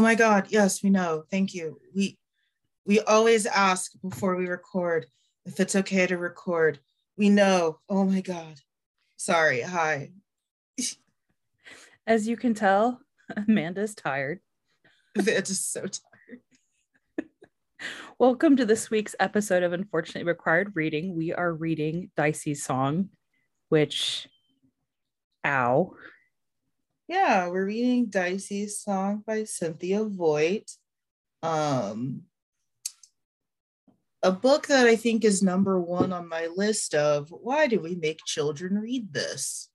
Oh my God. Yes, we know. Thank you. We we always ask before we record if it's okay to record. We know. Oh my God. Sorry. Hi. As you can tell, Amanda's tired. It's just so tired. Welcome to this week's episode of Unfortunately Required Reading. We are reading Dicey's Song, which, ow, Yeah, we're reading Dicey's song by Cynthia Voigt. Um, a book that I think is number one on my list of why do we make children read this?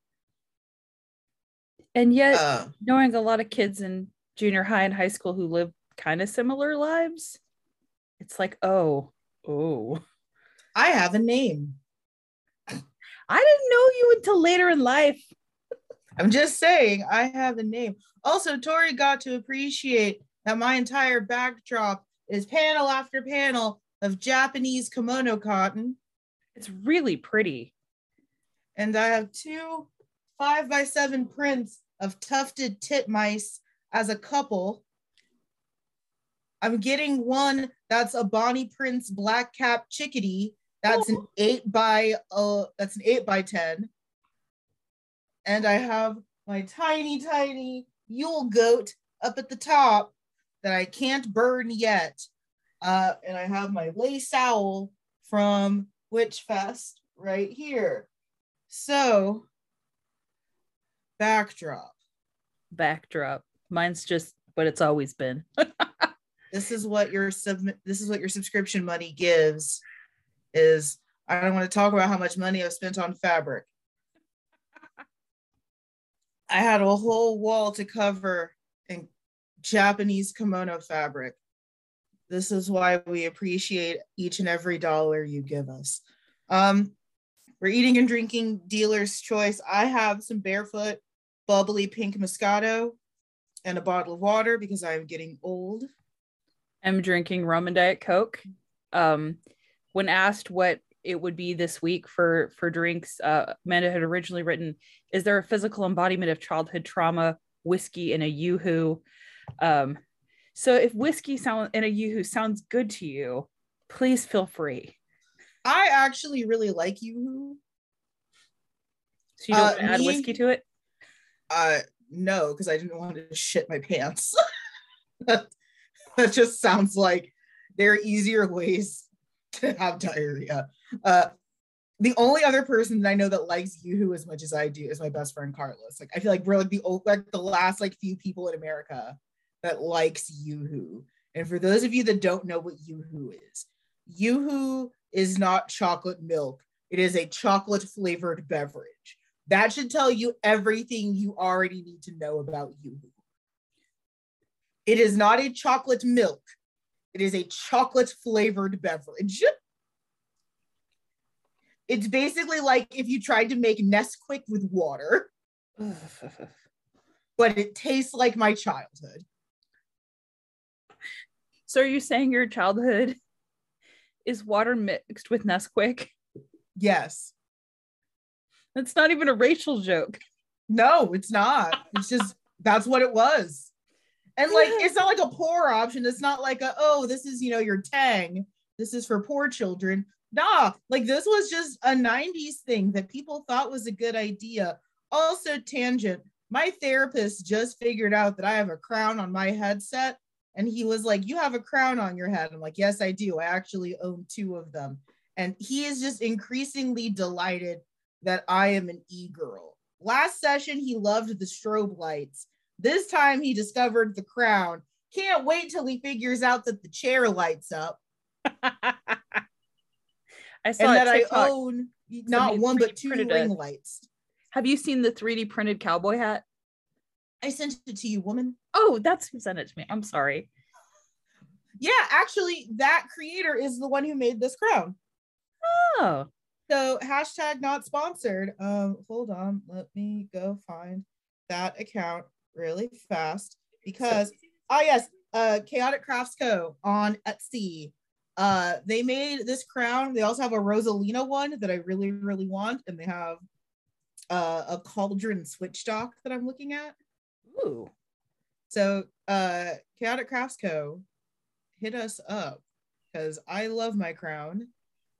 And yet, Uh, knowing a lot of kids in junior high and high school who live kind of similar lives, it's like, oh, oh. I have a name. I didn't know you until later in life. I'm just saying, I have a name. Also, Tori got to appreciate that my entire backdrop is panel after panel of Japanese kimono cotton. It's really pretty. And I have two five by seven prints of tufted titmice as a couple. I'm getting one that's a Bonnie Prince black cap chickadee. That's an Oh. eight by uh that's an eight by ten. And I have my tiny, tiny Yule goat up at the top that I can't burn yet. Uh, and I have my lace owl from Witch Fest right here. So, backdrop. Backdrop. Mine's just what it's always been. This is what your sub. This is what your subscription money gives. Is I don't want to talk about how much money I've spent on fabric. I had a whole wall to cover in Japanese kimono fabric. This is why we appreciate each and every dollar you give us. Um, we're eating and drinking dealer's choice. I have some barefoot bubbly pink Moscato and a bottle of water because I'm getting old. I'm drinking rum and diet coke. Um, when asked what it would be this week for for drinks, uh, Amanda had originally written, "Is there a physical embodiment of childhood trauma, whiskey, and a yoo-hoo?" Um, so if whiskey sound in a yoo-hoo sounds good to you, please feel free. I actually really like you. So you don't Uh, want to add me- whiskey to it. Uh, no, because I didn't want to shit my pants. that, that just sounds like there are easier ways to have diarrhea. Uh, the only other person that I know that likes YooHoo as much as I do is my best friend Carlos. Like I feel like we're like the old, like the last like few people in America that likes YooHoo. And for those of you that don't know what YooHoo is, YooHoo is not chocolate milk. It is a chocolate flavored beverage. That should tell you everything you already need to know about YooHoo. It is not a chocolate milk. It is a chocolate flavored beverage. It's basically like if you tried to make Nesquik with water, but it tastes like my childhood. so are you saying your childhood is water mixed with Nesquik? Yes. That's not even a racial joke. No, it's not. It's just that's what it was. And like it's not like a poor option. It's not like a oh, this is you know your tang. This is for poor children. Nah, like this was just a 90s thing that people thought was a good idea. Also, tangent. My therapist just figured out that I have a crown on my headset. And he was like, You have a crown on your head. I'm like, Yes, I do. I actually own two of them. And he is just increasingly delighted that I am an e girl. Last session, he loved the strobe lights. This time, he discovered the crown. Can't wait till he figures out that the chair lights up I saw and that I own not one but two ring it. lights. Have you seen the 3D printed cowboy hat? I sent it to you, woman. Oh, that's who sent it to me. I'm sorry. Yeah, actually, that creator is the one who made this crown. Oh, So hashtag not sponsored. Um, hold on, let me go find that account really fast because oh yes, uh Chaotic Crafts Co. on Etsy. Uh, they made this crown. They also have a Rosalina one that I really, really want, and they have uh, a cauldron switch dock that I'm looking at. ooh. So uh Chaotic Crafts Co. hit us up because I love my crown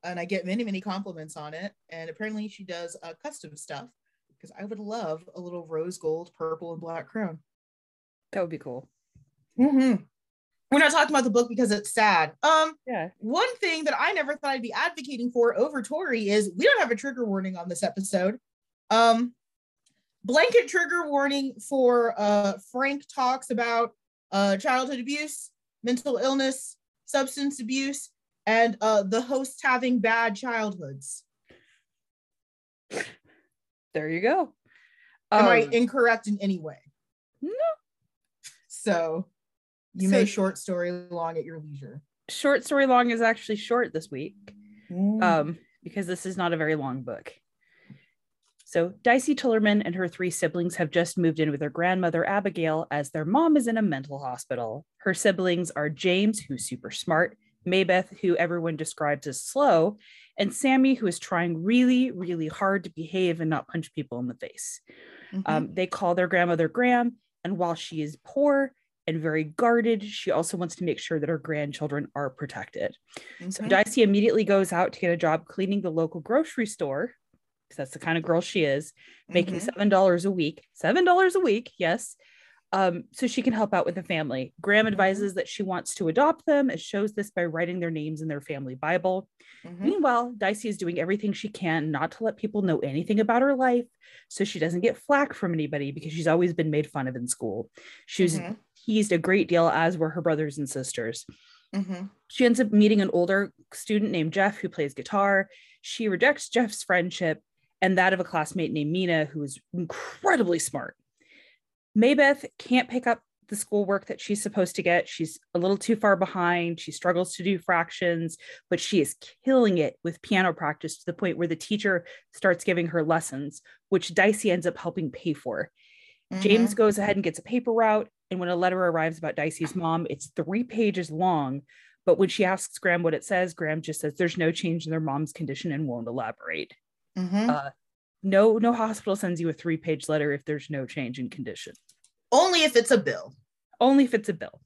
and I get many, many compliments on it. And apparently she does uh, custom stuff because I would love a little rose gold, purple, and black crown. That would be cool. Mm-hmm. We're not talking about the book because it's sad. Um, Yeah. one thing that I never thought I'd be advocating for over Tori is we don't have a trigger warning on this episode. Um, blanket trigger warning for uh Frank talks about uh childhood abuse, mental illness, substance abuse, and uh the hosts having bad childhoods. There you go. Am I Um, incorrect in any way? No. So you So- may short story long at your leisure. short story long is actually short this week. Mm. um, because this is not a very long book. So, Dicey Tillerman and her three siblings have just moved in with their grandmother, Abigail, as their mom is in a mental hospital. Her siblings are James, who's super smart, Maybeth, who everyone describes as slow, and Sammy, who is trying really, really hard to behave and not punch people in the face. Mhm. Um, they call their grandmother Graham, and while she is poor and very guarded, she also wants to make sure that her grandchildren are protected. So Mhm. Dicey immediately goes out to get a job cleaning the local grocery store because that's the kind of girl she is, making Mhm. seven dollars a week. Seven dollars a week, yes. Um, so she can help out with the family. Graham Mhm. advises that she wants to adopt them and shows this by writing their names in their family Bible. Mhm. Meanwhile, Dicey is doing everything she can not to let people know anything about her life so she doesn't get flack from anybody because she's always been made fun of in school. She was Mhm. teased a great deal, as were her brothers and sisters. Mhm. She ends up meeting an older student named Jeff who plays guitar. She rejects Jeff's friendship and that of a classmate named Mina, who is incredibly smart. Maybeth can't pick up the schoolwork that she's supposed to get. She's a little too far behind. She struggles to do fractions, but she is killing it with piano practice to the point where the teacher starts giving her lessons, which Dicey ends up helping pay for. James Mhm. goes ahead and gets a paper route. And when a letter arrives about Dicey's mom, it's three pages long. But when she asks Graham what it says, Graham just says there's no change in their mom's condition and won't elaborate. Mhm. Uh, no, no hospital sends you a three page letter if there's no change in condition. Only if it's a bill. Only if it's a bill.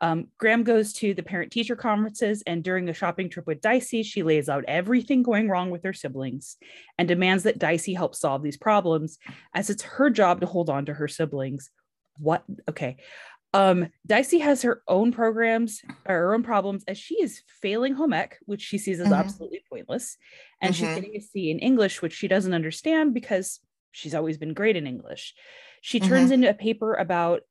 Um, Graham goes to the parent teacher conferences, and during a shopping trip with Dicey, she lays out everything going wrong with her siblings and demands that Dicey help solve these problems, as it's her job to hold on to her siblings. What? Okay. Um, Dicey has her own programs or her own problems as she is failing home ec, which she sees as Mhm. absolutely pointless. And she's Mhm. getting a C in English, which she doesn't understand because she's always been great in English. She turns into a paper about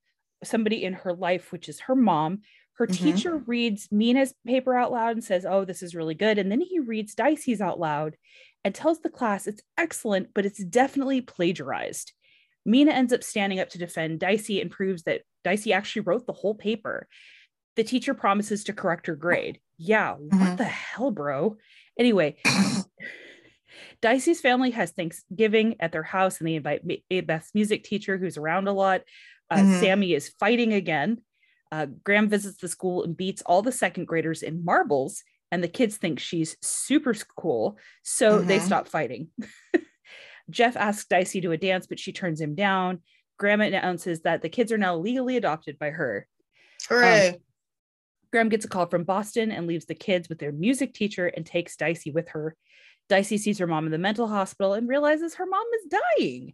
somebody in her life, which is her mom. Her Mhm. teacher reads Mina's paper out loud and says, Oh, this is really good. And then he reads Dicey's out loud and tells the class it's excellent, but it's definitely plagiarized. Mina ends up standing up to defend Dicey and proves that Dicey actually wrote the whole paper. The teacher promises to correct her grade. Yeah, what Mhm. the hell, bro? Anyway, Dicey's family has Thanksgiving at their house and they invite Beth's music teacher, who's around a lot. Uh, Mhm. Sammy is fighting again. Uh, Graham visits the school and beats all the second graders in marbles, and the kids think she's super cool, so they Mhm. stop fighting. Jeff asks Dicey to a dance, but she turns him down. Graham announces that the kids are now legally adopted by her. Hooray. Graham gets a call from Boston and leaves the kids with their music teacher and takes Dicey with her. Dicey sees her mom in the mental hospital and realizes her mom is dying.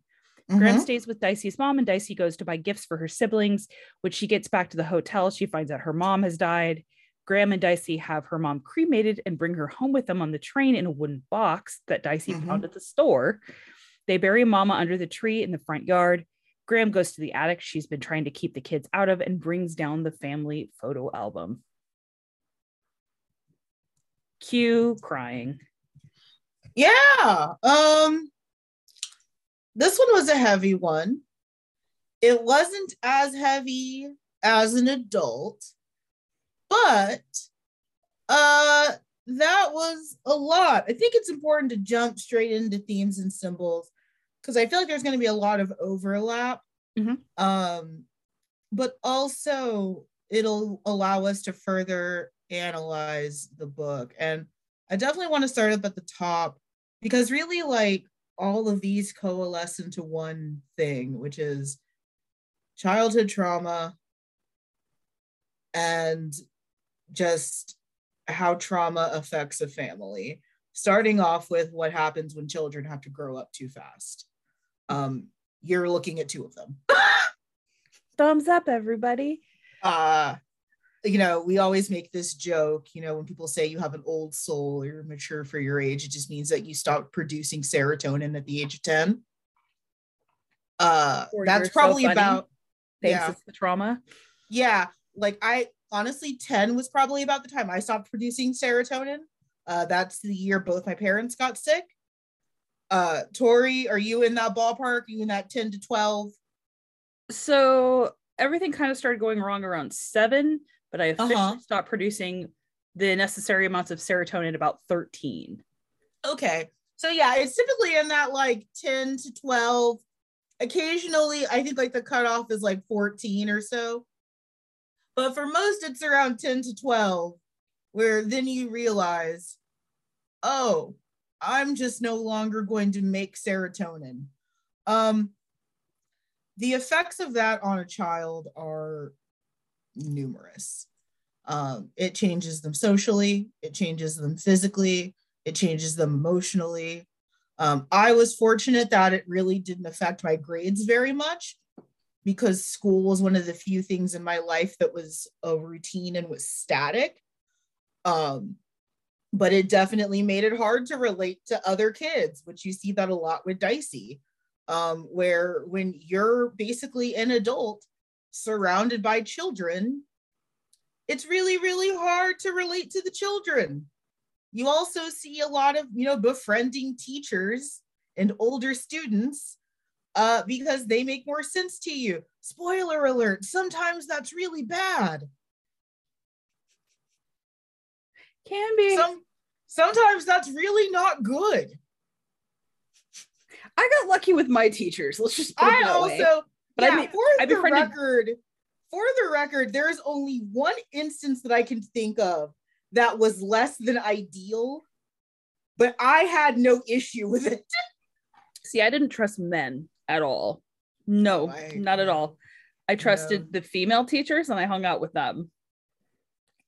Graham Mhm. stays with Dicey's mom, and Dicey goes to buy gifts for her siblings. When she gets back to the hotel, she finds out her mom has died. Graham and Dicey have her mom cremated and bring her home with them on the train in a wooden box that Dicey Mhm. found at the store. They bury Mama under the tree in the front yard. Graham goes to the attic she's been trying to keep the kids out of and brings down the family photo album. Cue crying. Yeah. Um this one was a heavy one. It wasn't as heavy as an adult, but uh that was a lot. I think it's important to jump straight into themes and symbols because I feel like there's going to be a lot of overlap. Mhm. Um but also it'll allow us to further analyze the book and I definitely want to start up at the top because really like all of these coalesce into one thing which is childhood trauma and just how trauma affects a family. Starting off with what happens when children have to grow up too fast. Um, you're looking at two of them. Thumbs up, everybody. Uh, you know, we always make this joke, you know, when people say you have an old soul or you're mature for your age, it just means that you stopped producing serotonin at the age of 10. Uh, Or that's you're so probably about, Thanks, Yeah. the trauma. yeah, like I honestly, 10 was probably about the time I stopped producing serotonin. Uh, that's the year both my parents got sick. Uh, Tori, are you in that ballpark? Are you in that 10 to 12? So everything kind of started going wrong around seven, but I officially Uh-huh. stopped producing the necessary amounts of serotonin about 13. Okay. So yeah, it's typically in that like 10 to 12. Occasionally, I think like the cutoff is like 14 or so. But for most, it's around 10 to 12, where then you realize, oh, I'm just no longer going to make serotonin. Um, the effects of that on a child are numerous. Um, it changes them socially, it changes them physically, it changes them emotionally. Um, I was fortunate that it really didn't affect my grades very much because school was one of the few things in my life that was a routine and was static. Um, but it definitely made it hard to relate to other kids, which you see that a lot with Dicey, um, where when you're basically an adult surrounded by children, it's really, really hard to relate to the children. You also see a lot of, you know, befriending teachers and older students uh, because they make more sense to you. Spoiler alert, sometimes that's really bad. Can be. Some sometimes that's really not good. I got lucky with my teachers. Let's just put it I that also, way. But I yeah, mean, for I the befriended- record, for the record, there is only one instance that I can think of that was less than ideal, but I had no issue with it. See, I didn't trust men at all. No, I- not at all. I trusted the female teachers and I hung out with them.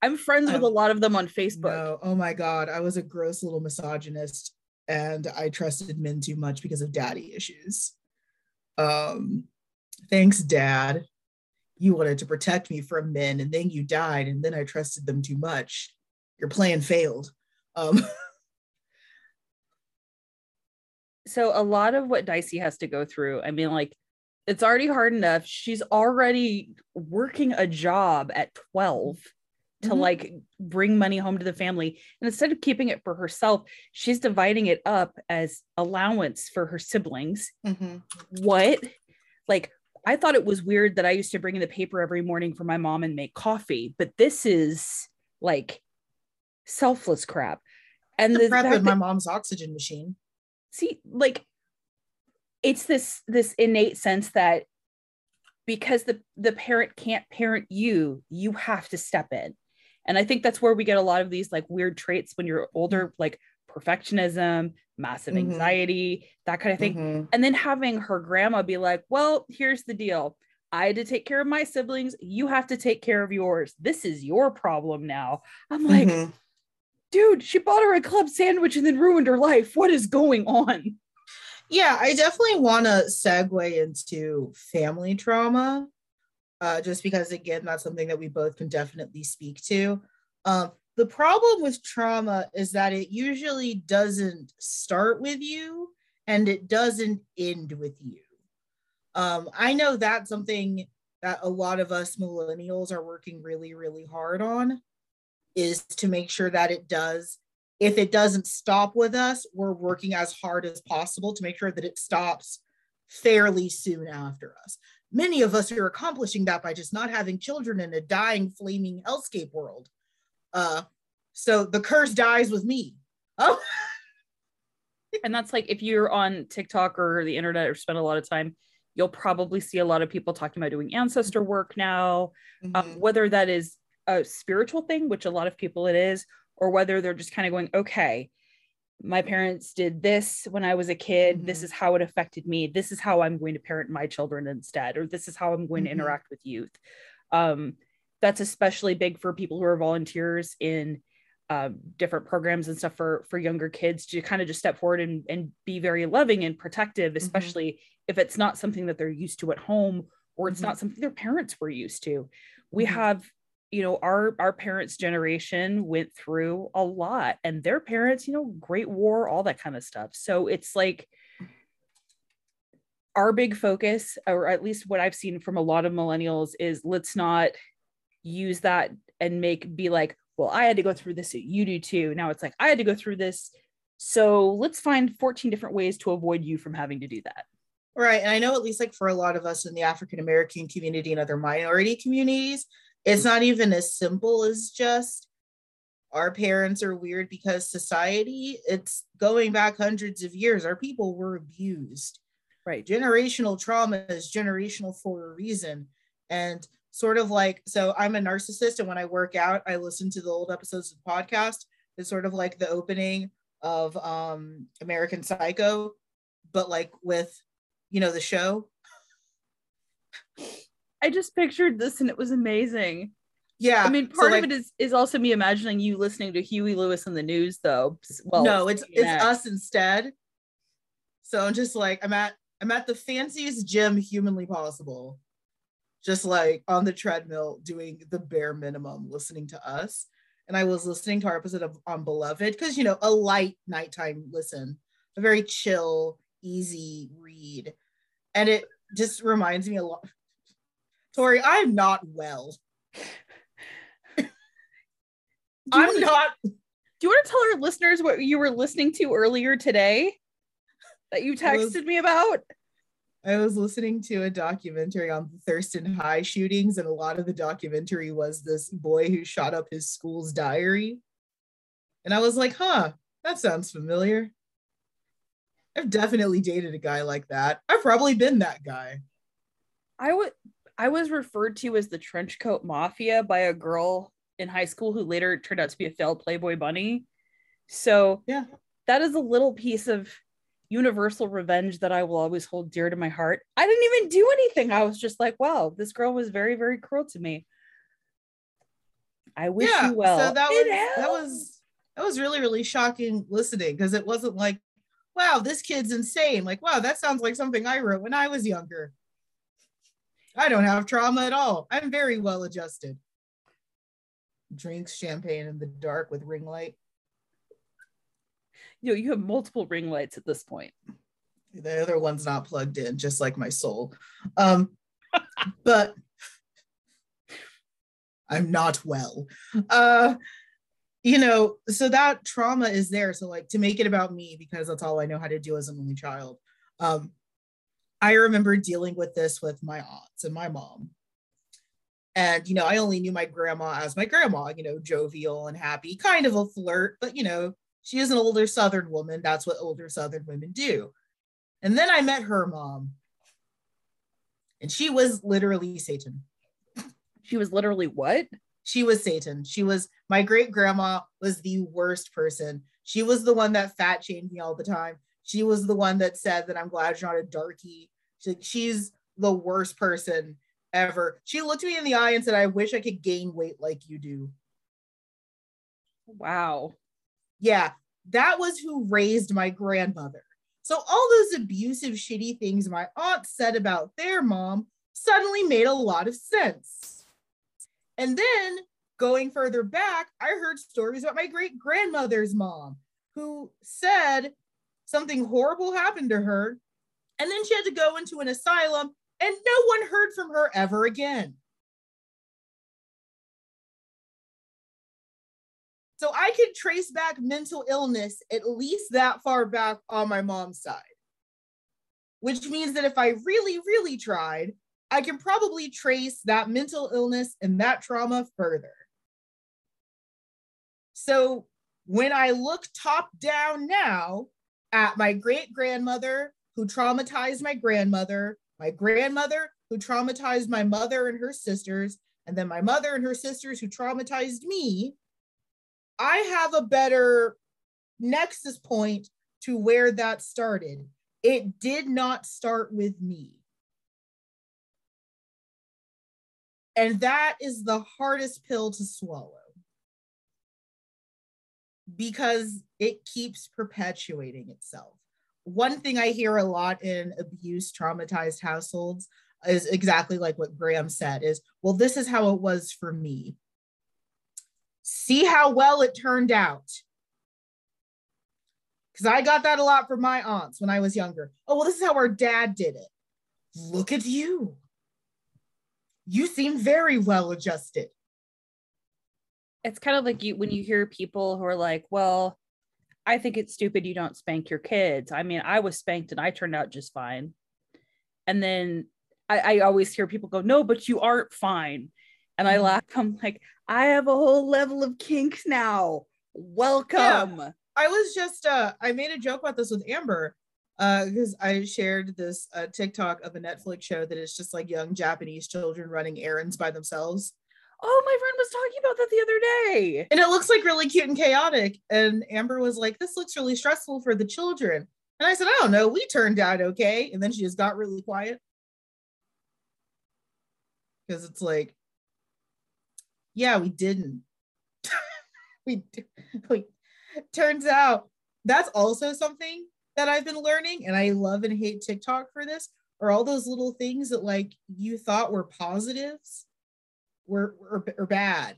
I'm friends with a lot of them on Facebook. No, oh my god, I was a gross little misogynist and I trusted men too much because of daddy issues. Um thanks dad. You wanted to protect me from men and then you died and then I trusted them too much. Your plan failed. Um so a lot of what Dicey has to go through, I mean, like it's already hard enough. She's already working a job at 12 to Mhm. like bring money home to the family. And instead of keeping it for herself, she's dividing it up as allowance for her siblings. mhm. What? Like, I thought it was weird that I used to bring in the paper every morning for my mom and make coffee, but this is like selfless crap. And the crap fact in my mom's oxygen machine. see like it's this this innate sense that because the the parent can't parent you you have to step in and i think that's where we get a lot of these like weird traits when you're older like perfectionism massive Mhm. anxiety that kind of thing. Mhm. and then having her grandma be like well here's the deal. I had to take care of my siblings. You have to take care of yours. This is your problem now. I'm like Mhm. dude she bought her a club sandwich and then ruined her life. What is going on? Yeah, I definitely want to segue into family trauma, uh, just because, again, that's something that we both can definitely speak to. Um, the problem with trauma is that it usually doesn't start with you and it doesn't end with you. Um, I know that's something that a lot of us millennials are working really, really hard on is to make sure that it does if it doesn't stop with us, we're working as hard as possible to make sure that it stops fairly soon after us. Many of us are accomplishing that by just not having children in a dying, flaming hellscape world. Uh, so the curse dies with me. Oh, and that's like if you're on TikTok or the internet or spend a lot of time, you'll probably see a lot of people talking about doing ancestor work now, um, Mhm. whether that is a spiritual thing, which a lot of people it is, or whether they're just kind of going, okay, my parents did this when I was a kid. This Mhm. is how it affected me. This is how I'm going to parent my children instead, or this is how I'm going Mhm. to interact with youth. Um, that's especially big for people who are volunteers in um, different programs and stuff for for younger kids to kind of just step forward and, and be very loving and protective Mm-hmm. especially if it's not something that they're used to at home or it's Mhm. not something their parents were used to we Mhm. have you know our our parents generation went through a lot and their parents you know great war all that kind of stuff. So it's like our big focus or at least what i've seen from a lot of millennials is let's not use that and make be like well i had to go through this you do too. Now it's like i had to go through this. So let's find 14 different ways to avoid you from having to do that. Right. And I know at least like for a lot of us in the African American community and other minority communities, it's not even as simple as just our parents are weird because society, it's going back hundreds of years. Our people were abused. right Generational trauma is generational for a reason. And sort of like, so I'm a narcissist. And when I work out, I listen to the old episodes of the podcast. It's sort of like the opening of um, American Psycho, but like with you know the show i just pictured this and it was amazing. Yeah i mean so, part like, of it is is also me imagining you listening to huey lewis and the news though. Well no it's it's us instead. So i'm just like i'm at i'm at the fanciest gym humanly possible. Just like on the treadmill doing the bare minimum listening to us. And i was listening to our episode of on beloved because you know a light nighttime listen a very chill easy read. And it just reminds me a lot tori i'm not well i'm not do you want to tell our listeners what you were listening to earlier today that you I was- texted me about I was listening to a documentary on the Thurston High shootings, and a lot of the documentary was this boy who shot up his school's diary. And I was like, huh, that sounds familiar. I've definitely dated a guy like that. I've probably been that guy. I would I was referred to as the trench coat mafia by a girl in high school who later turned out to be a failed Playboy bunny. So Yeah. that is a little piece of universal revenge that I will always hold dear to my heart. I didn't even do anything. I was just like, wow, this girl was very, very cruel to me. I wish yeah. you well. So that was that was that was really, really shocking listening because it wasn't like, wow, this kid's insane. Like, wow, that sounds like something I wrote when I was younger. I don't have trauma at all. I'm very well adjusted. Drinks champagne in the dark with ring light. you know, you have multiple ring lights at this point. The other one's not plugged in, just like my soul. Um, but I'm not well. Uh, you know, so that trauma is there. So, like, to make it about me, because that's all I know how to do as an only child. Um, I remember dealing with this with my aunts and my mom. And, you know, I only knew my grandma as my grandma, you know, jovial and happy, kind of a flirt, but, you know, she is an older Southern woman. That's what older Southern women do. And then I met her mom. And she was literally Satan. She was literally what? She was Satan. She was my great grandma was the worst person. She was the one that fat shamed me all the time. She was the one that said that I'm glad you're not a darkie. She, she's the worst person ever. She looked me in the eye and said, I wish I could gain weight like you do. Wow. Yeah, that was who raised my grandmother. So all those abusive, shitty things my aunt said about their mom suddenly made a lot of sense. And then going further back, I heard stories about my great grandmother's mom who said something horrible happened to her. And then she had to go into an asylum, and no one heard from her ever again. So I can trace back mental illness at least that far back on my mom's side, which means that if I really, really tried, I can probably trace that mental illness and that trauma further. So when I look top down now at my great grandmother who traumatized my grandmother, my grandmother who traumatized my mother and her sisters, and then my mother and her sisters who traumatized me, I have a better nexus point to where that started. It did not start with me. And that is the hardest pill to swallow because it keeps perpetuating itself. One thing I hear a lot in abuse traumatized households is exactly like what Graham said is, well, this is how it was for me. See how well it turned out. Because I got that a lot from my aunts when I was younger. Oh, well, this is how our dad did it. Look at you. You seem very well adjusted. It's kind of like you when you hear people who are like, well, I think it's stupid you don't spank your kids. I mean, I was spanked and I turned out just fine. And then I, I always hear people go, no, but you aren't fine. And I mm-hmm. laugh. I'm like, I have a whole level of kinks now. Welcome. Yeah. I was just uh I made a joke about this with Amber uh because I shared this uh TikTok of a Netflix show that is just like young Japanese children running errands by themselves. Oh, my friend was talking about that the other day. And it looks like really cute and chaotic. And Amber was like, This looks really stressful for the children. And I said, I don't know, we turned out okay. And then she just got really quiet. Because it's like, yeah, we didn't. we, we turns out that's also something that I've been learning, and I love and hate TikTok for this, are all those little things that like you thought were positives were, were, were bad.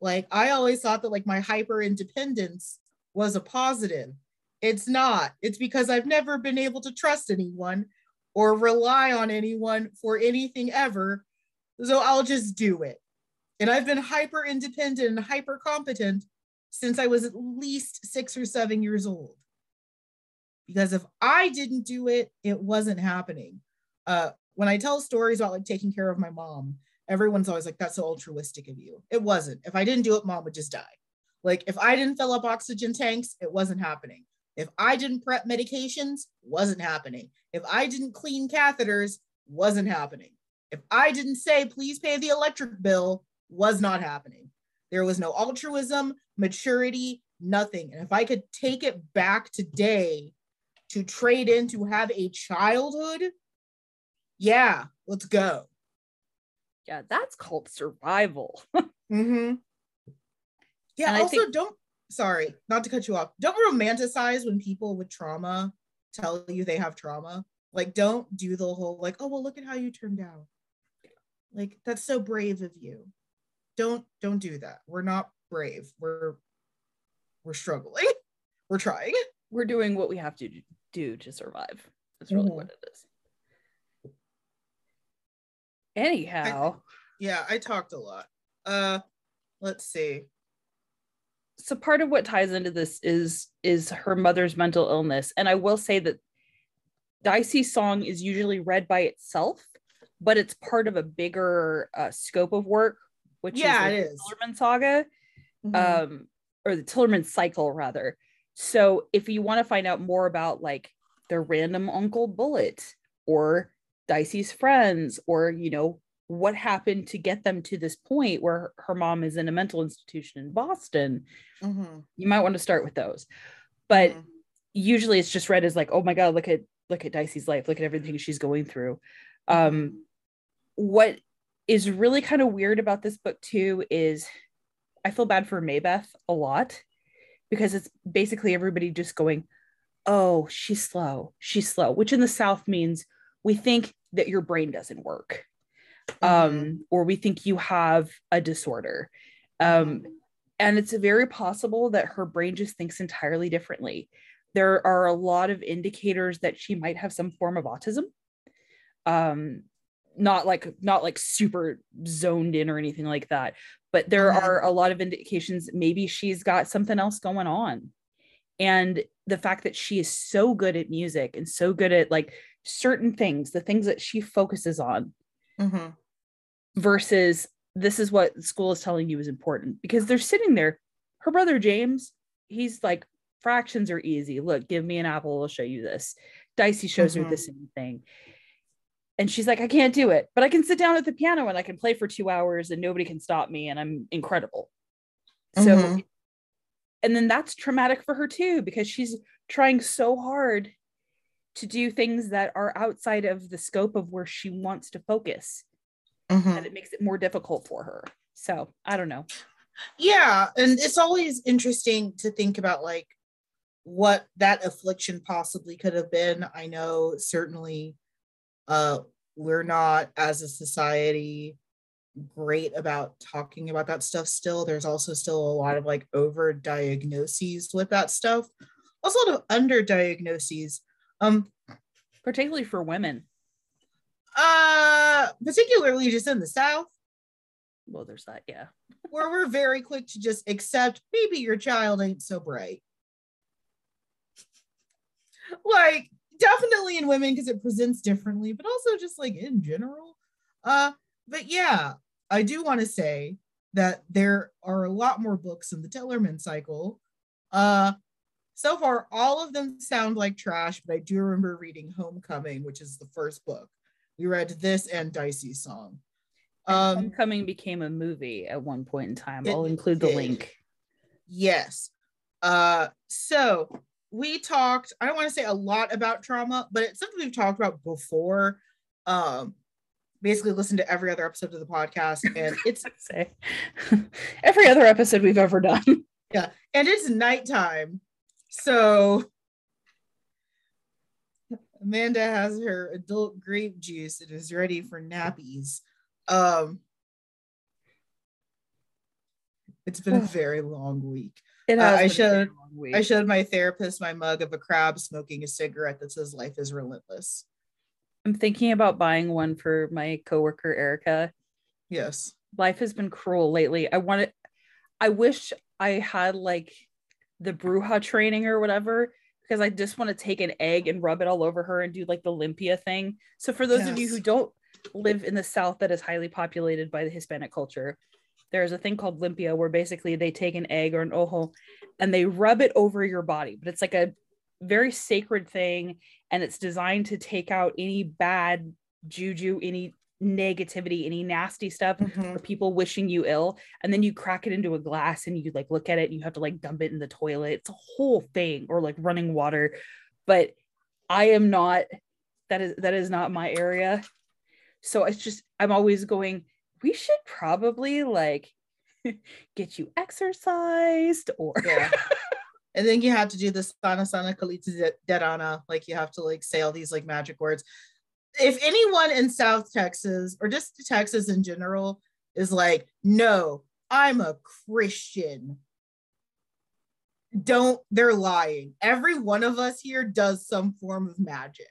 Like I always thought that like my hyper independence was a positive. It's not. It's because I've never been able to trust anyone or rely on anyone for anything ever. So I'll just do it. And I've been hyper independent and hyper competent since I was at least six or seven years old. Because if I didn't do it, it wasn't happening. Uh, when I tell stories about like taking care of my mom, everyone's always like, that's so altruistic of you. It wasn't. If I didn't do it, mom would just die. Like if I didn't fill up oxygen tanks, it wasn't happening. If I didn't prep medications, wasn't happening. If I didn't clean catheters, wasn't happening. If I didn't say, please pay the electric bill, was not happening. There was no altruism, maturity, nothing. And if I could take it back today to trade in to have a childhood, yeah, let's go. Yeah, that's called survival. mm-hmm. Yeah, and also think- don't sorry, not to cut you off. Don't romanticize when people with trauma tell you they have trauma. Like, don't do the whole like, oh well, look at how you turned out. Like, that's so brave of you don't don't do that we're not brave we're we're struggling we're trying we're doing what we have to do to survive that's really mm-hmm. what it is anyhow I, yeah i talked a lot uh let's see so part of what ties into this is is her mother's mental illness and i will say that dicey's song is usually read by itself but it's part of a bigger uh, scope of work which yeah, is, it is. the Tillerman saga, mm-hmm. um, or the Tillerman cycle rather. So if you want to find out more about like the random Uncle Bullet or Dicey's friends, or you know what happened to get them to this point where her mom is in a mental institution in Boston, mm-hmm. you might want to start with those. But mm-hmm. usually it's just read as like, oh my god, look at look at Dicey's life, look at everything she's going through. Mm-hmm. Um, what is really kind of weird about this book too is I feel bad for Maybeth a lot because it's basically everybody just going, "Oh, she's slow. She's slow," which in the South means we think that your brain doesn't work, mm-hmm. um, or we think you have a disorder, um, and it's very possible that her brain just thinks entirely differently. There are a lot of indicators that she might have some form of autism. Um, not like not like super zoned in or anything like that but there mm-hmm. are a lot of indications maybe she's got something else going on and the fact that she is so good at music and so good at like certain things the things that she focuses on mm-hmm. versus this is what school is telling you is important because they're sitting there her brother james he's like fractions are easy look give me an apple i'll show you this dicey shows mm-hmm. her the same thing and she's like i can't do it but i can sit down at the piano and i can play for two hours and nobody can stop me and i'm incredible mm-hmm. so and then that's traumatic for her too because she's trying so hard to do things that are outside of the scope of where she wants to focus Mhm. and it makes it more difficult for her. So I don't know. Yeah, and it's always interesting to think about like what that affliction possibly could have been. I know certainly uh we're not as a society great about talking about that stuff still. There's also still a lot of like over diagnoses with that stuff. Also a lot of under diagnoses. Um Particularly for women. uh particularly just in the south Well, there's that. Yeah. where we're very quick to just accept maybe your child ain't so bright. Like definitely in women because it presents differently, but also just like in general. Uh, but yeah, I do want to say that there are a lot more books in the Tillerman cycle. Uh, so far, all of them sound like trash, but I do remember reading Homecoming, which is the first book. We read this and Dicey's song. Um, Homecoming became a movie at one point in time. It I'll include the link. Yes. Uh, so we talked, I don't want to say a lot about trauma, but it's something we've talked about before. Um, basically listen to every other episode of the podcast, and it's every other episode we've ever done. Yeah. And it's nighttime. So Amanda has her adult grape juice and is ready for nappies. Um it's been a very long week. It Uh, has I been a showed- very long week. I showed my therapist my mug of a crab smoking a cigarette that says life is relentless. I'm thinking about buying one for my coworker Erica. Yes. Life has been cruel lately. I wanted I wish I had like the Bruja training or whatever because I just want to take an egg and rub it all over her and do like the limpia thing. So for those of you who don't live in the south that is highly populated by the Hispanic culture, there's a thing called limpia where basically they take an egg or an ojo and they rub it over your body, but it's like a very sacred thing and it's designed to take out any bad juju, any negativity, any nasty stuff Mhm. or people wishing you ill. And then you crack it into a glass and you like look at it and you have to like dump it in the toilet. It's a whole thing or like running water. But I am not that is that is not my area. So it's just I'm always going, we should probably like get you exercised or Yeah. and then you have to do the sana sana kalita derana. Like you have to like say all these like magic words. If anyone in South Texas or just Texas in general is like, no, I'm a Christian. Don't they're lying. Every one of us here does some form of magic.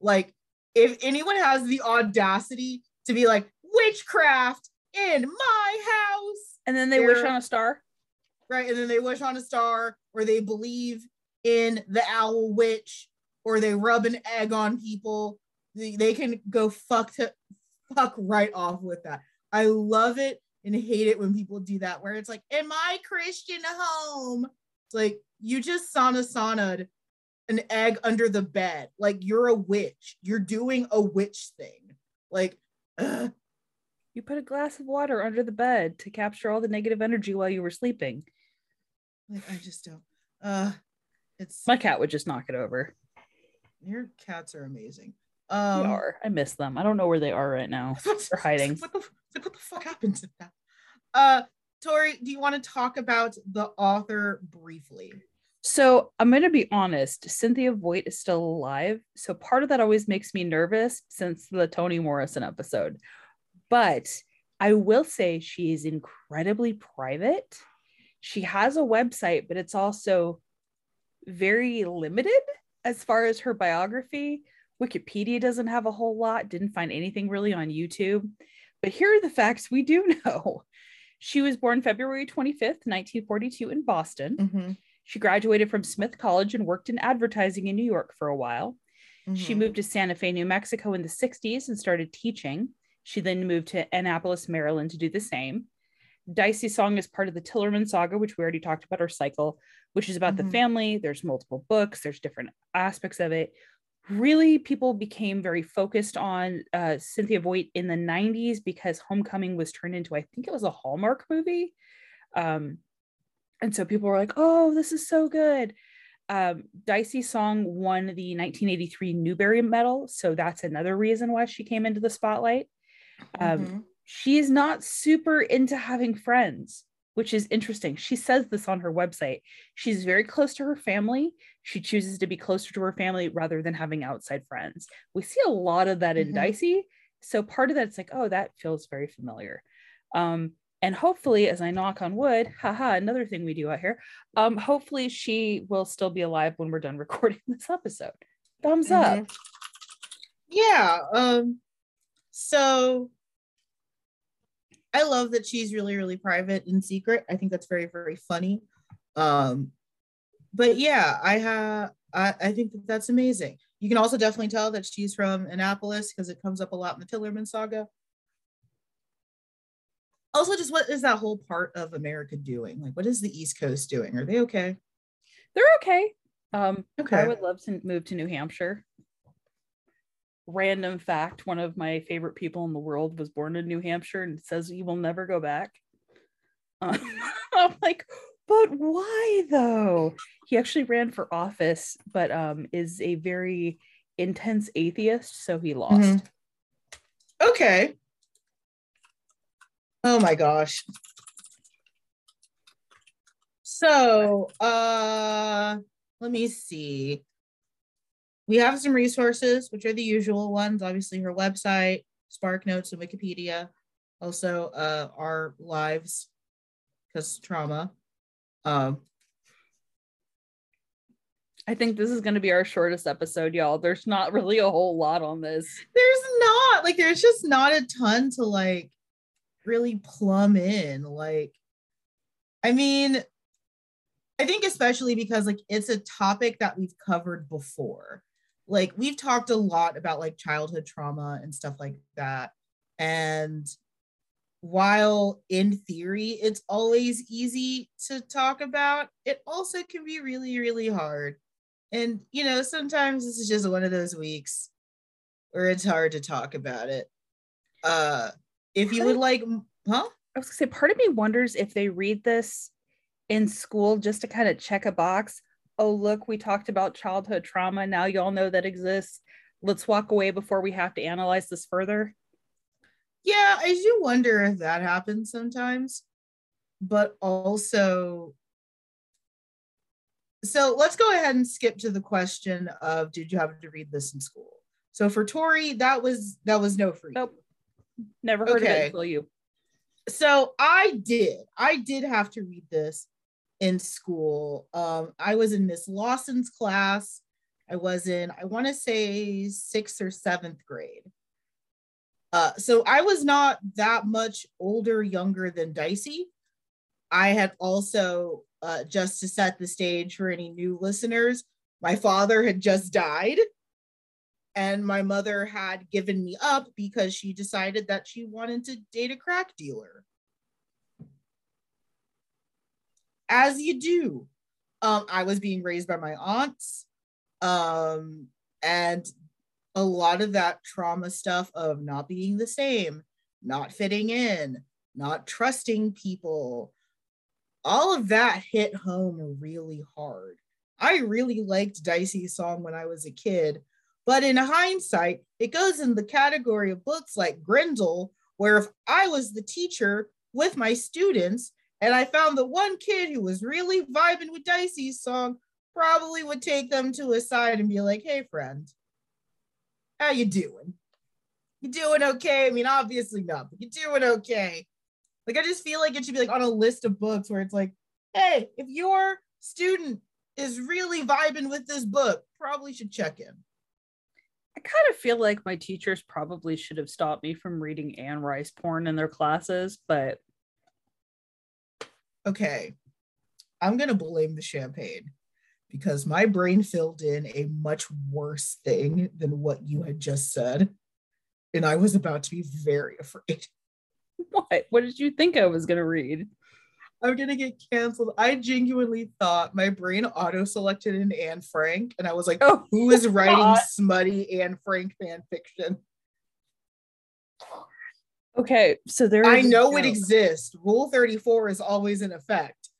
Like, if anyone has the audacity to be like witchcraft in my house, and then they wish on a star. right? And then they wish on a star, or they believe in the owl witch, or they rub an egg on people. They, they can go fuck to fuck right off with that. I love it and hate it when people do that, where it's like, in my Christian home. It's like you just sauna saunaed an egg under the bed. Like you're a witch. You're doing a witch thing. Like, ugh. You put a glass of water under the bed to capture all the negative energy while you were sleeping. like I just don't. Uh, it's My cat would just knock it over. your cats are amazing. They Um, are. I miss them. I don't know where they are right now. They're hiding. What the, what the fuck happened to that? Uh, Tori, do you want to talk about the author briefly? So I'm going to be honest. Cynthia Voigt is still alive. So part of that always makes me nervous since the Toni Morrison episode. But I will say she is incredibly private. She has a website, but it's also very limited as far as her biography. Wikipedia doesn't have a whole lot, didn't find anything really on YouTube. But here are the facts we do know. She was born February 25th, 1942, in Boston. Mm-hmm. She graduated from Smith College and worked in advertising in New York for a while. She Mm-hmm. moved to Santa Fe, New Mexico in the 60s and started teaching. She then moved to Annapolis, Maryland to do the same. Dicey Song is part of the Tillerman saga, which we already talked about, our cycle, which is about Mhm. the family. There's multiple books, there's different aspects of it. Really, people became very focused on uh, Cynthia Voigt in the 90s because Homecoming was turned into, I think it was a Hallmark movie. Um, and so people were like, oh, this is so good. Um, Dicey Song won the 1983 Newbery Medal. So that's another reason why she came into the spotlight. Um, Mhm. she's not super into having friends, which is interesting. She says this on her website. She's very close to her family. She chooses to be closer to her family rather than having outside friends. We see a lot of that in Mhm. Dicey. So part of that's like, oh, that feels very familiar. Um, and hopefully, as I knock on wood, haha, another thing we do out here, um, hopefully she will still be alive when we're done recording this episode. Thumbs up. Mhm. Yeah. Um. So I love that she's really, really private and secret. I think that's very, very funny. Um. But yeah, I have. I, I think that that's amazing. You can also definitely tell that she's from Annapolis because it comes up a lot in the Tillerman saga. Also, just what is that whole part of America doing? Like, what is the East Coast doing? Are they okay? They're okay. Um, Okay. I would love to move to New Hampshire. Random fact one of my favorite people in the world was born in New Hampshire and says he will never go back. Um, I'm like, but why though? He actually ran for office, but um, is a very intense atheist, so he lost. Mhm. Okay. Oh my gosh. So, uh let me see. We have some resources, which are the usual ones, obviously her website, Spark Notes and Wikipedia, also uh our lives because trauma. Um I think this is going to be our shortest episode, y'all. There's not really a whole lot on this. there's not like there's just not a ton to like really plumb in like i mean i think especially because like it's a topic that we've covered before like we've talked a lot about like childhood trauma and stuff like that and while in theory it's always easy to talk about it also can be really really hard and you know sometimes this is just one of those weeks where it's hard to talk about it. Uh if you would like huh? I was gonna say, part of me wonders if they read this in school just to kind of check a box. Oh, look, we talked about childhood trauma. Now y'all know that exists. Let's walk away before we have to analyze this further. Yeah, I do wonder if that happens sometimes. But also so let's go ahead and skip to the question of did you have to read this in school? So for Tori, that was that was no free. you. Nope. Never heard of it until you. so I did. I did have to read this in school. Um, I was in Miss Lawson's class. I was in, I want to say sixth or seventh grade. Uh, so I was not that much older, younger than Dicey. I had also, uh, just to set the stage for any new listeners, my father had just died. And my mother had given me up because she decided that she wanted to date a crack dealer. As you do. Um, I was being raised by my aunts. Um, and a lot of that trauma stuff of not being the same, not fitting in, not trusting people, all of that hit home really hard. I really liked Dicey's song when I was a kid, but in hindsight, it goes in the category of books like Grendel, where if I was the teacher with my students and I found the one kid who was really vibing with Dicey's song, probably would take them to a side and be like, "Hey, friend, how you doing? You doing okay? I mean, obviously not, but you doing okay." Like, I just feel like it should be like on a list of books where it's like, "Hey, if your student is really vibing with this book, probably should check in." I kind of feel like my teachers probably should have stopped me from reading Anne Rice porn in their classes, but okay, I'm going to blame the champagne because my brain filled in a much worse thing than what you had just said. And I was about to be very afraid. what? What did you think I was going to read? I'm going to get canceled. I genuinely thought my brain auto selected in Anne Frank. And I was like, Oh, who is writing God. smutty Anne Frank fan fiction? Okay. So there. I know it exists. Rule 34 is always in effect.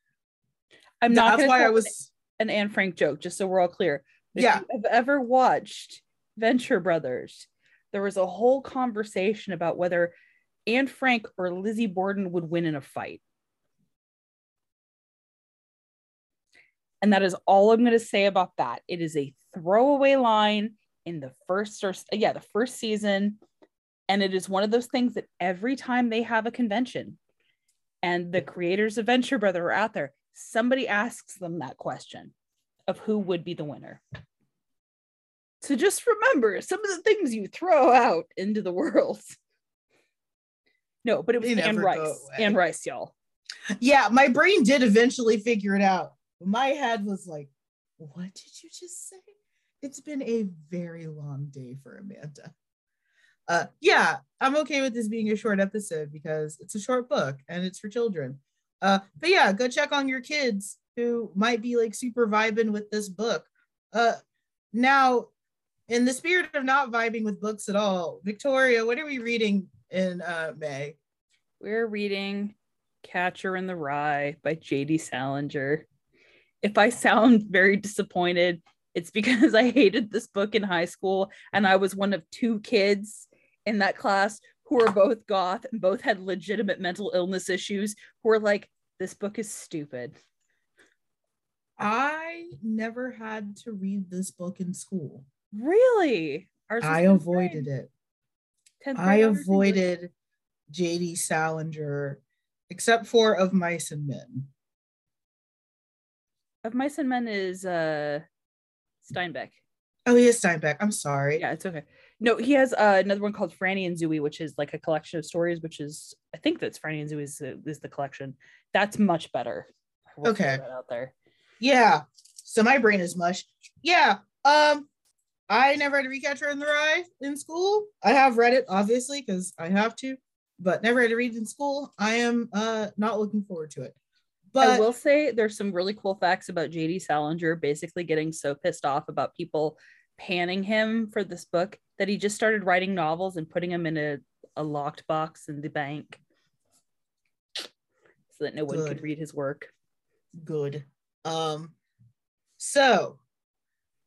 I'm not That's why I was. an Anne Frank joke, just so we're all clear. If Yeah. you have ever watched Venture Brothers, there was a whole conversation about whether Anne Frank or Lizzie Borden would win in a fight. And that is all I'm going to say about that. It is a throwaway line in the first or yeah, the first season. And it is one of those things that every time they have a convention and the creators of Venture Brother are out there, somebody asks them that question of who would be the winner. So just remember some of the things you throw out into the world. No, but it was Anne Rice. Anne Rice, y'all. Yeah, my brain did eventually figure it out. My head was like, what did you just say? It's been a very long day for Amanda. Uh, yeah, I'm okay with this being a short episode because it's a short book and it's for children. Uh, but yeah, go check on your kids who might be like super vibing with this book. Uh, now, in the spirit of not vibing with books at all, Victoria, what are we reading in uh, May? We're reading Catcher in the Rye by J.D. Salinger. If I sound very disappointed, it's because I hated this book in high school and I was one of two kids in that class who were both goth and both had legitimate mental illness issues who were like, this book is stupid. I never had to read this book in school. Really? I avoided grade. it. I grade honors English. avoided JD Salinger, except for Of Mice and Men. Of Mice and Men is uh Steinbeck. Oh, he is Steinbeck. I'm sorry. Yeah, it's okay. No, he has uh, another one called Franny and Zooey, which is like a collection of stories, which is I think that's Franny and Zooey is, the- is the collection. That's much better. Okay. out there. Yeah. So my brain is mush. Yeah. Um, I never had to read Catcher in the Rye in school. I have read it, obviously, because I have to, but never had to read in school. I am uh not looking forward to it. But I will say there's some really cool facts about JD Salinger basically getting so pissed off about people panning him for this book that he just started writing novels and putting them in a, a locked box in the bank so that no one could read his work. good. Um, so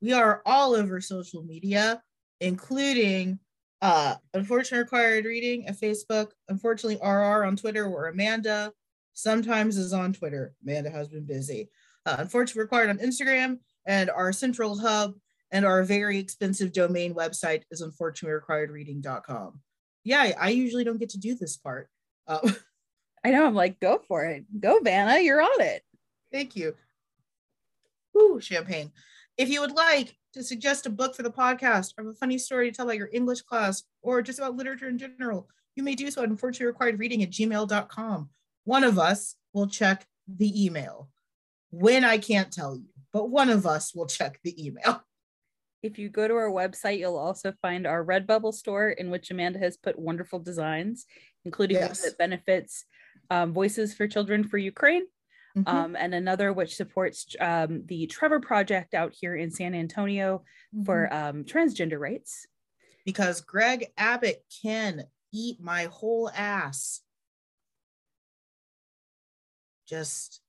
we are all over social media, including uh unfortunately required reading at Facebook, unfortunately RR on Twitter, where Amanda sometimes is on Twitter. Amanda has been busy. Uh, unfortunately required on Instagram, and our central hub and our very expensive domain website is unfortunately required reading.com. Yeah, I usually don't get to do this part. Uh, I know. I'm like, go for it. Go, Vanna. You're on it. Thank you. Ooh, champagne. If you would like to suggest a book for the podcast or a funny story to tell about your English class or just about literature in general, you may do so at unfortunately required reading at gmail.com. One of us will check the email. When I can't tell you, but one of us will check the email. If you go to our website, you'll also find our Redbubble store in which Amanda has put wonderful designs, including one that benefits um, Voices for Children for Ukraine, Mhm. um, and another which supports um, the Trevor Project out here in San Antonio for um, transgender rights. because Greg Abbott can eat my whole ass. Just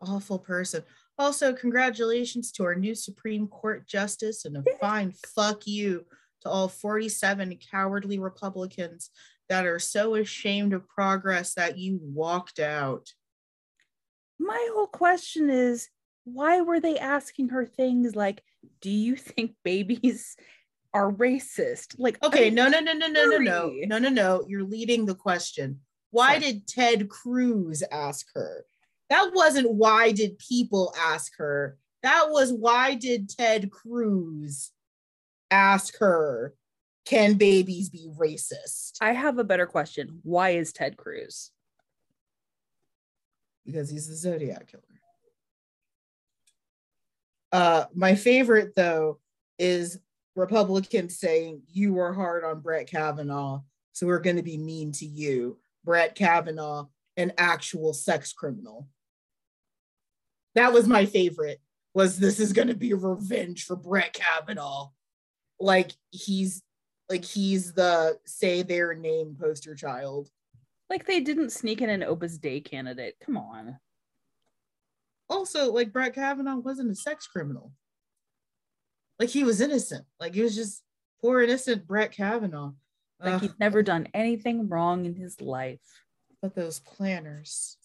awful person. Also, congratulations to our new Supreme Court Justice and a fine fuck you to all 47 cowardly Republicans that are so ashamed of progress that you walked out. My whole question is why were they asking her things like, Do you think babies are racist? Like, Okay, no, no, no, no, no, no, no, no, no, no. You're leading the question. Why did Ted Cruz ask her? That wasn't why did people ask her. That was why did Ted Cruz ask her, can babies be racist? I have a better question. Why is Ted Cruz? Because he's the Zodiac killer. Uh, my favorite though is Republicans saying you were hard on Brett Kavanaugh, so we're going to be mean to you. Brett Kavanaugh, an actual sex criminal. That was my favorite. Was this is going to be revenge for Brett Kavanaugh? Like he's like he's the say their name poster child. Like they didn't sneak in an Opus Dei candidate. Come on. also like Brett Kavanaugh wasn't a sex criminal. Like he was innocent. Like he was just poor innocent Brett Kavanaugh. Like he's never done anything wrong in his life. But those planners.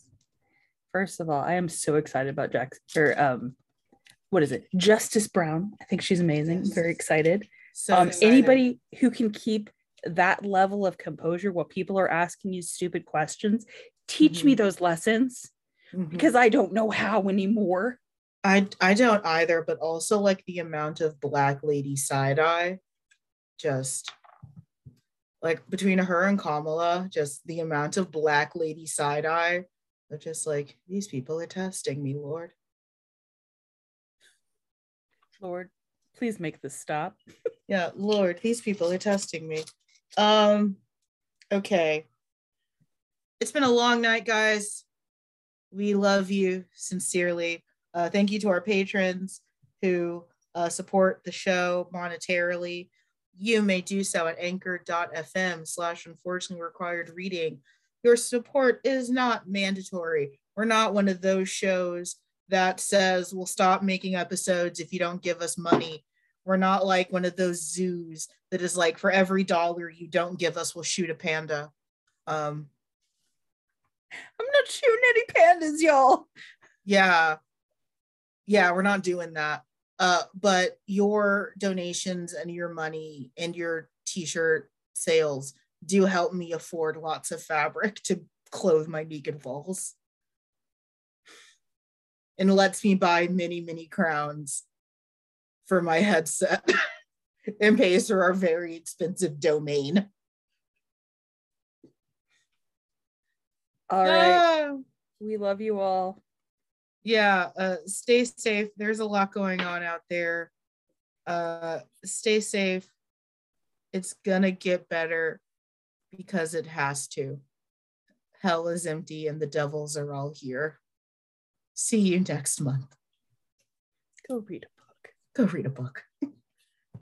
First of all, I am so excited about Jackson or um what is it? Justice Brown. I think she's amazing. Yes. Very excited. So um excited. anybody who can keep that level of composure while people are asking you stupid questions, teach me Mhm. those lessons Mhm. because I don't know how anymore. I I don't either, but also like the amount of black lady side eye, just like between her and Kamala, just the amount of black lady side eye. They're just like these people are testing me, Lord. Lord, please make this stop. Yeah, Lord, these people are testing me. Um, okay. It's been a long night, guys. We love you sincerely. Uh, thank you to our patrons who uh, support the show monetarily. You may do so at anchor.fm slash unfortunately required reading. Your support is not mandatory. We're not one of those shows that says we'll stop making episodes if you don't give us money. We're not like one of those zoos that is like for every dollar you don't give us, we'll shoot a panda. Um, I'm not shooting any pandas, y'all. yeah, yeah, we're not doing that. Uh, but your donations and your money and your t-shirt sales do help me afford lots of fabric to clothe my naked walls. And lets me buy many, many crowns for my headset and pays for our very expensive domain. All right. Ah, We love you all. yeah, uh, stay safe. There's a lot going on out there. Uh, stay safe. It's gonna get better because it has to. Hell is empty and the devils are all here. See you next month. Go read a book. Go read a book.